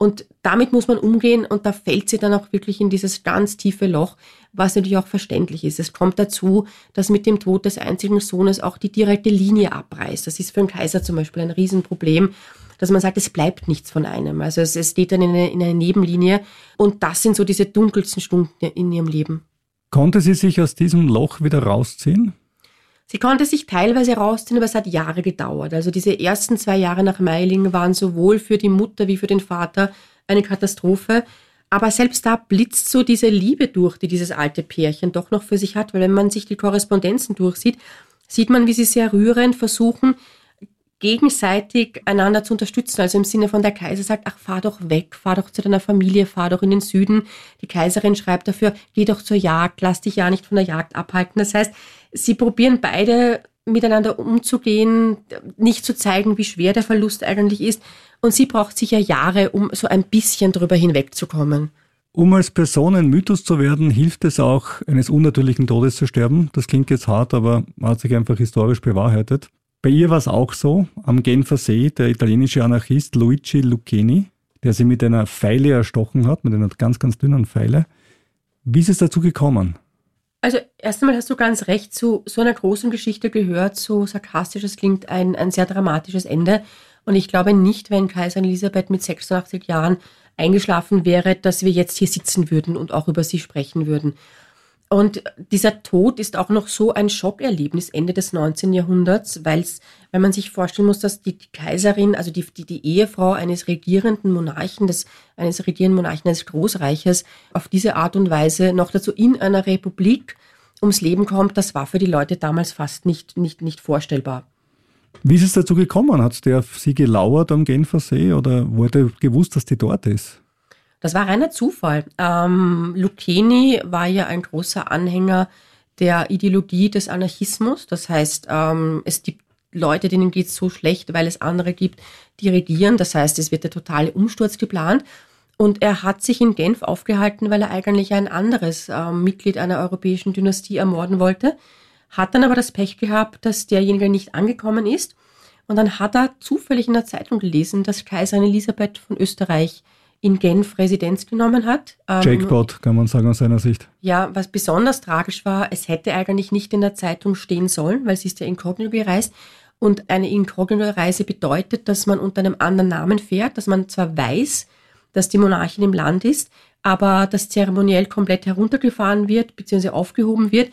Und damit muss man umgehen und da fällt sie dann auch wirklich in dieses ganz tiefe Loch, was natürlich auch verständlich ist. Es kommt dazu, dass mit dem Tod des einzigen Sohnes auch die direkte Linie abreißt. Das ist für einen Kaiser zum Beispiel ein Riesenproblem, dass man sagt, es bleibt nichts von einem. Also es, es steht dann in eine, in eine Nebenlinie und das sind so diese dunkelsten Stunden in ihrem Leben. Konnte sie sich aus diesem Loch wieder rausziehen? Sie konnte sich teilweise rausziehen, aber es hat Jahre gedauert. Also diese ersten zwei Jahre nach Meiling waren sowohl für die Mutter wie für den Vater eine Katastrophe. Aber selbst da blitzt so diese Liebe durch, die dieses alte Pärchen doch noch für sich hat. Weil wenn man sich die Korrespondenzen durchsieht, sieht man, wie sie sehr rührend versuchen, gegenseitig einander zu unterstützen. Also im Sinne von der Kaiser sagt, ach, fahr doch weg, fahr doch zu deiner Familie, fahr doch in den Süden. Die Kaiserin schreibt dafür, geh doch zur Jagd, lass dich ja nicht von der Jagd abhalten. Das heißt, sie probieren beide miteinander umzugehen, nicht zu zeigen, wie schwer der Verlust eigentlich ist. Und sie braucht sicher Jahre, um so ein bisschen drüber hinwegzukommen. Um als Person ein Mythos zu werden, hilft es auch, eines unnatürlichen Todes zu sterben. Das klingt jetzt hart, aber hat sich einfach historisch bewahrheitet. Bei ihr war es auch so, am Genfer See, der italienische Anarchist Luigi Lucchini, der sie mit einer Pfeile erstochen hat, mit einer ganz, ganz dünnen Pfeile. Wie ist es dazu gekommen? Also erst einmal hast du ganz recht, zu so einer großen Geschichte gehört, so sarkastisch es klingt, ein, ein sehr dramatisches Ende. Und ich glaube nicht, wenn Kaiserin Elisabeth mit 86 Jahren eingeschlafen wäre, dass wir jetzt hier sitzen würden und auch über sie sprechen würden. Und dieser Tod ist auch noch so ein Schockerlebnis Ende des 19. Jahrhunderts, weil es, wenn man sich vorstellen muss, dass die Kaiserin, also die, die, die Ehefrau eines regierenden Monarchen, des, eines regierenden Monarchen eines Großreiches, auf diese Art und Weise noch dazu in einer Republik ums Leben kommt, das war für die Leute damals fast nicht, nicht, nicht vorstellbar. Wie ist es dazu gekommen? Hat der auf sie gelauert am Genfersee oder wurde gewusst, dass die dort ist? Das war reiner Zufall. Ähm, Lucchini war ja ein großer Anhänger der Ideologie des Anarchismus. Das heißt, ähm, es gibt Leute, denen geht es so schlecht, weil es andere gibt, die regieren. Das heißt, es wird der totale Umsturz geplant. Und er hat sich in Genf aufgehalten, weil er eigentlich ein anderes äh, Mitglied einer europäischen Dynastie ermorden wollte. Hat dann aber das Pech gehabt, dass derjenige nicht angekommen ist. Und dann hat er zufällig in der Zeitung gelesen, dass Kaiserin Elisabeth von Österreich in Genf Residenz genommen hat. Ähm, Jackpot, kann man sagen aus seiner Sicht. Ja, was besonders tragisch war, es hätte eigentlich nicht in der Zeitung stehen sollen, weil sie ist ja inkognito gereist. Und eine Inkognito-Reise bedeutet, dass man unter einem anderen Namen fährt, dass man zwar weiß, dass die Monarchin im Land ist, aber das zeremoniell komplett heruntergefahren wird, beziehungsweise aufgehoben wird.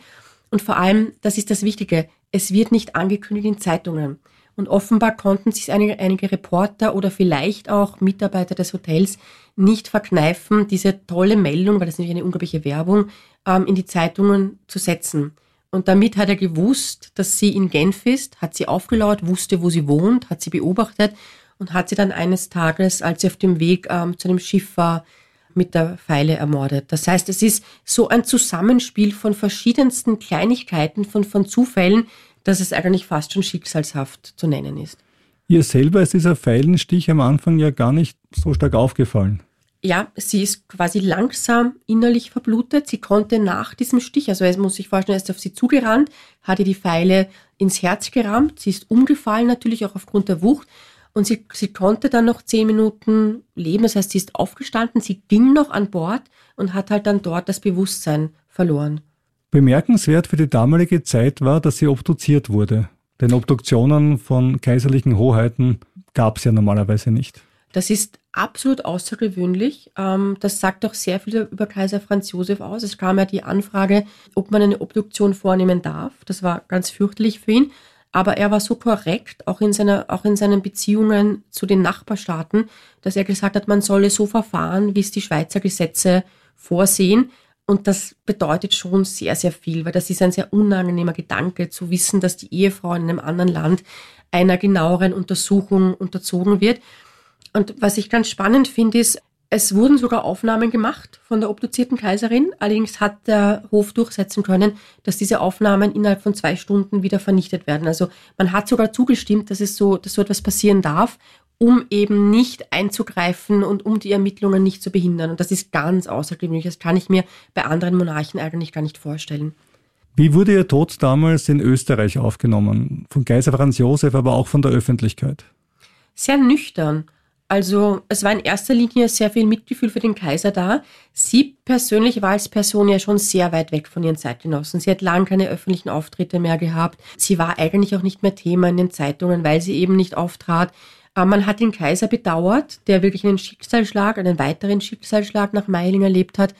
Und vor allem, das ist das Wichtige, es wird nicht angekündigt in Zeitungen. Und offenbar konnten sich einige, einige Reporter oder vielleicht auch Mitarbeiter des Hotels nicht verkneifen, diese tolle Meldung, weil das ist nämlich eine unglaubliche Werbung, ähm, in die Zeitungen zu setzen. Und damit hat er gewusst, dass sie in Genf ist, hat sie aufgelauert, wusste, wo sie wohnt, hat sie beobachtet und hat sie dann eines Tages, als sie auf dem Weg ähm, zu einem Schiff war, mit der Pfeile ermordet. Das heißt, es ist so ein Zusammenspiel von verschiedensten Kleinigkeiten, von, von Zufällen, dass es eigentlich fast schon schicksalshaft zu nennen ist. Ihr selber ist dieser Pfeilenstich am Anfang ja gar nicht so stark aufgefallen. Ja, sie ist quasi langsam innerlich verblutet. Sie konnte nach diesem Stich, also es muss sich vorstellen, er ist auf sie zugerannt, hat ihr die Pfeile ins Herz gerammt. Sie ist umgefallen, natürlich auch aufgrund der Wucht. Und sie, sie konnte dann noch zehn Minuten leben. Das heißt, sie ist aufgestanden, sie ging noch an Bord und hat halt dann dort das Bewusstsein verloren. Bemerkenswert für die damalige Zeit war, dass sie obduziert wurde. Denn Obduktionen von kaiserlichen Hoheiten gab es ja normalerweise nicht. Das ist absolut außergewöhnlich. Ähm, das sagt auch sehr viel über Kaiser Franz Josef aus. Es kam ja die Anfrage, ob man eine Obduktion vornehmen darf. Das war ganz fürchterlich für ihn. Aber er war so korrekt, auch in, seiner, auch in seinen Beziehungen zu den Nachbarstaaten, dass er gesagt hat, man solle so verfahren, wie es die Schweizer Gesetze vorsehen. Und das bedeutet schon sehr, sehr viel, weil das ist ein sehr unangenehmer Gedanke, zu wissen, dass die Ehefrau in einem anderen Land einer genaueren Untersuchung unterzogen wird. Und was ich ganz spannend finde, ist, es wurden sogar Aufnahmen gemacht von der obduzierten Kaiserin. Allerdings hat der Hof durchsetzen können, dass diese Aufnahmen innerhalb von zwei Stunden wieder vernichtet werden. Also man hat sogar zugestimmt, dass es so, dass so etwas passieren darf um eben nicht einzugreifen und um die Ermittlungen nicht zu behindern. Und das ist ganz außergewöhnlich. Das kann ich mir bei anderen Monarchen eigentlich gar nicht vorstellen. Wie wurde Ihr Tod damals in Österreich aufgenommen? Von Kaiser Franz Josef, aber auch von der Öffentlichkeit? Sehr nüchtern. Also es war in erster Linie sehr viel Mitgefühl für den Kaiser da. Sie persönlich war als Person ja schon sehr weit weg von ihren Zeitgenossen. Sie hat lange keine öffentlichen Auftritte mehr gehabt. Sie war eigentlich auch nicht mehr Thema in den Zeitungen, weil sie eben nicht auftrat. Man hat den Kaiser bedauert, der wirklich einen Schicksalsschlag, einen weiteren Schicksalsschlag nach Meiling erlebt hat.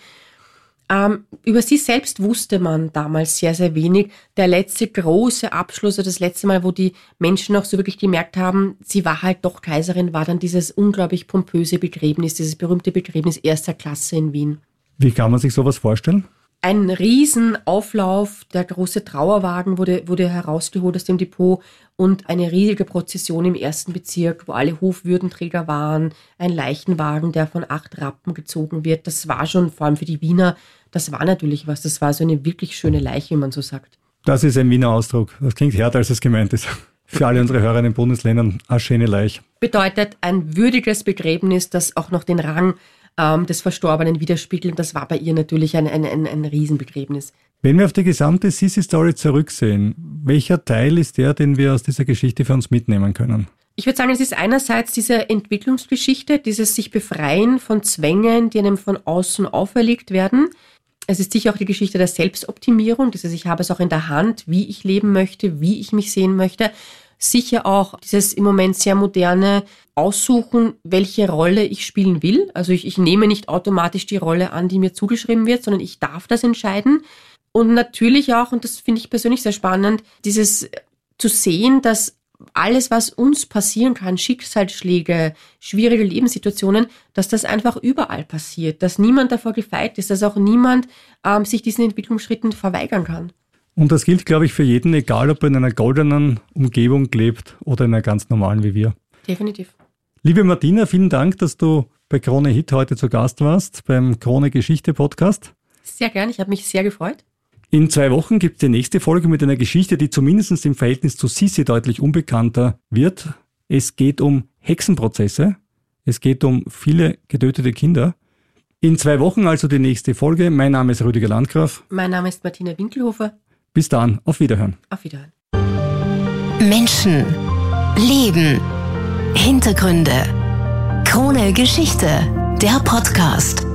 Ähm, über sie selbst wusste man damals sehr, sehr wenig. Der letzte große Abschluss, das letzte Mal, wo die Menschen auch so wirklich gemerkt haben, sie war halt doch Kaiserin, war dann dieses unglaublich pompöse Begräbnis, dieses berühmte Begräbnis erster Klasse in Wien. Wie kann man sich sowas vorstellen? Ein Riesenauflauf, der große Trauerwagen wurde, wurde herausgeholt aus dem Depot und eine riesige Prozession im ersten Bezirk, wo alle Hofwürdenträger waren, ein Leichenwagen, der von acht Rappen gezogen wird. Das war schon, vor allem für die Wiener, das war natürlich was. Das war so eine wirklich schöne Leiche, wie man so sagt. Das ist ein Wiener Ausdruck. Das klingt härter, als es gemeint ist. Für alle unsere Hörer in den Bundesländern, eine schöne Leiche. Bedeutet ein würdiges Begräbnis, das auch noch den Rang ähm, des Verstorbenen widerspiegeln. Das war bei ihr natürlich ein, ein, ein, ein Riesenbegräbnis. Wenn wir auf die gesamte Sisi-Story zurücksehen, welcher Teil ist der, den wir aus dieser Geschichte für uns mitnehmen können? Ich würde sagen, es ist einerseits diese Entwicklungsgeschichte, dieses sich befreien von Zwängen, die einem von außen auferlegt werden. Es ist sicher auch die Geschichte der Selbstoptimierung, dieses ich habe es auch in der Hand, wie ich leben möchte, wie ich mich sehen möchte sicher auch dieses im Moment sehr moderne Aussuchen, welche Rolle ich spielen will. Also ich, ich nehme nicht automatisch die Rolle an, die mir zugeschrieben wird, sondern ich darf das entscheiden. Und natürlich auch, und das finde ich persönlich sehr spannend, dieses zu sehen, dass alles, was uns passieren kann, Schicksalsschläge, schwierige Lebenssituationen, dass das einfach überall passiert, dass niemand davor gefeit ist, dass auch niemand ähm, sich diesen Entwicklungsschritten verweigern kann. Und das gilt, glaube ich, für jeden, egal ob er in einer goldenen Umgebung lebt oder in einer ganz normalen wie wir. Definitiv. Liebe Martina, vielen Dank, dass du bei Krone Hit heute zu Gast warst beim Krone Geschichte Podcast. Sehr gern, ich habe mich sehr gefreut. In zwei Wochen gibt es die nächste Folge mit einer Geschichte, die zumindest im Verhältnis zu Sisi deutlich unbekannter wird. Es geht um Hexenprozesse. Es geht um viele getötete Kinder. In zwei Wochen also die nächste Folge. Mein Name ist Rüdiger Landgraf. Mein Name ist Martina Winkelhofer. Bis dann, auf Wiederhören. Auf Wiederhören. Menschen, Leben, Hintergründe. Krone Geschichte, der Podcast.